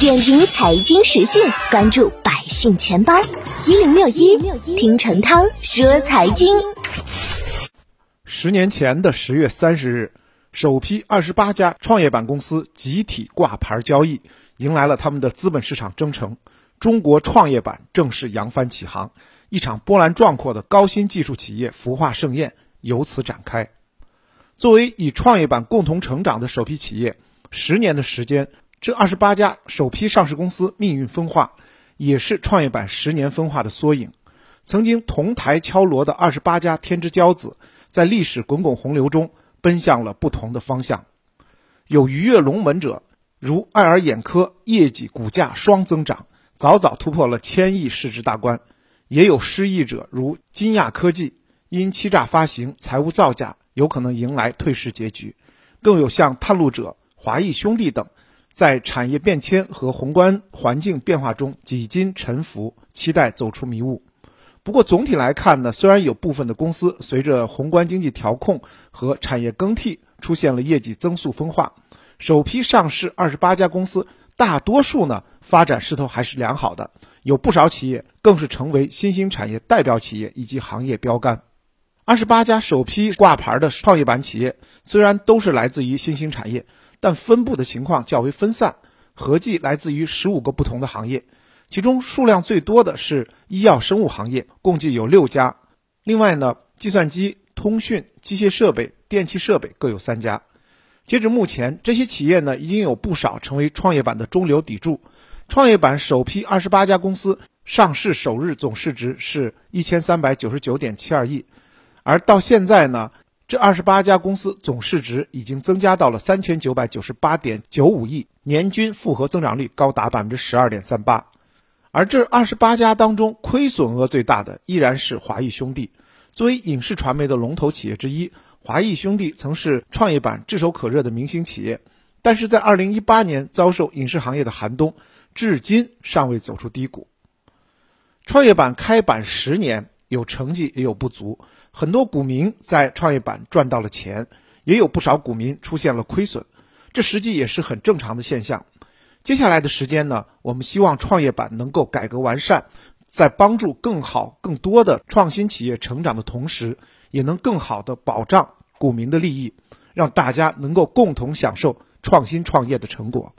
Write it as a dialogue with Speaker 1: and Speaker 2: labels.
Speaker 1: 点评财经时讯，关注百姓钱包一零六一，听陈涛说财经。
Speaker 2: 十年前的十月三十日，首批二十八家创业板公司集体挂牌交易，迎来了他们的资本市场征程。中国创业板正式扬帆起航，一场波澜壮阔的高新技术企业孵化盛宴由此展开。作为与创业板共同成长的首批企业，十年的时间。这二十八家首批上市公司命运分化，也是创业板十年分化的缩影。曾经同台敲锣的二十八家天之骄子，在历史滚滚洪流中奔向了不同的方向。有鱼跃龙门者，如爱尔眼科，业绩股价双增长，早早突破了千亿市值大关；也有失意者，如金亚科技，因欺诈发行、财务造假，有可能迎来退市结局。更有像探路者、华谊兄弟等。在产业变迁和宏观环境变化中几经沉浮，期待走出迷雾。不过总体来看呢，虽然有部分的公司随着宏观经济调控和产业更替出现了业绩增速分化，首批上市二十八家公司大多数呢发展势头还是良好的，有不少企业更是成为新兴产业代表企业以及行业标杆。二十八家首批挂牌的创业板企业虽然都是来自于新兴产业。但分布的情况较为分散，合计来自于十五个不同的行业，其中数量最多的是医药生物行业，共计有六家。另外呢，计算机、通讯、机械设备、电气设备各有三家。截至目前，这些企业呢已经有不少成为创业板的中流砥柱。创业板首批二十八家公司上市首日总市值是一千三百九十九点七二亿，而到现在呢。这二十八家公司总市值已经增加到了三千九百九十八点九五亿，年均复合增长率高达百分之十二点三八。而这二十八家当中，亏损额最大的依然是华谊兄弟。作为影视传媒的龙头企业之一，华谊兄弟曾是创业板炙手可热的明星企业，但是在二零一八年遭受影视行业的寒冬，至今尚未走出低谷。创业板开板十年，有成绩也有不足。很多股民在创业板赚到了钱，也有不少股民出现了亏损，这实际也是很正常的现象。接下来的时间呢，我们希望创业板能够改革完善，在帮助更好、更多的创新企业成长的同时，也能更好的保障股民的利益，让大家能够共同享受创新创业的成果。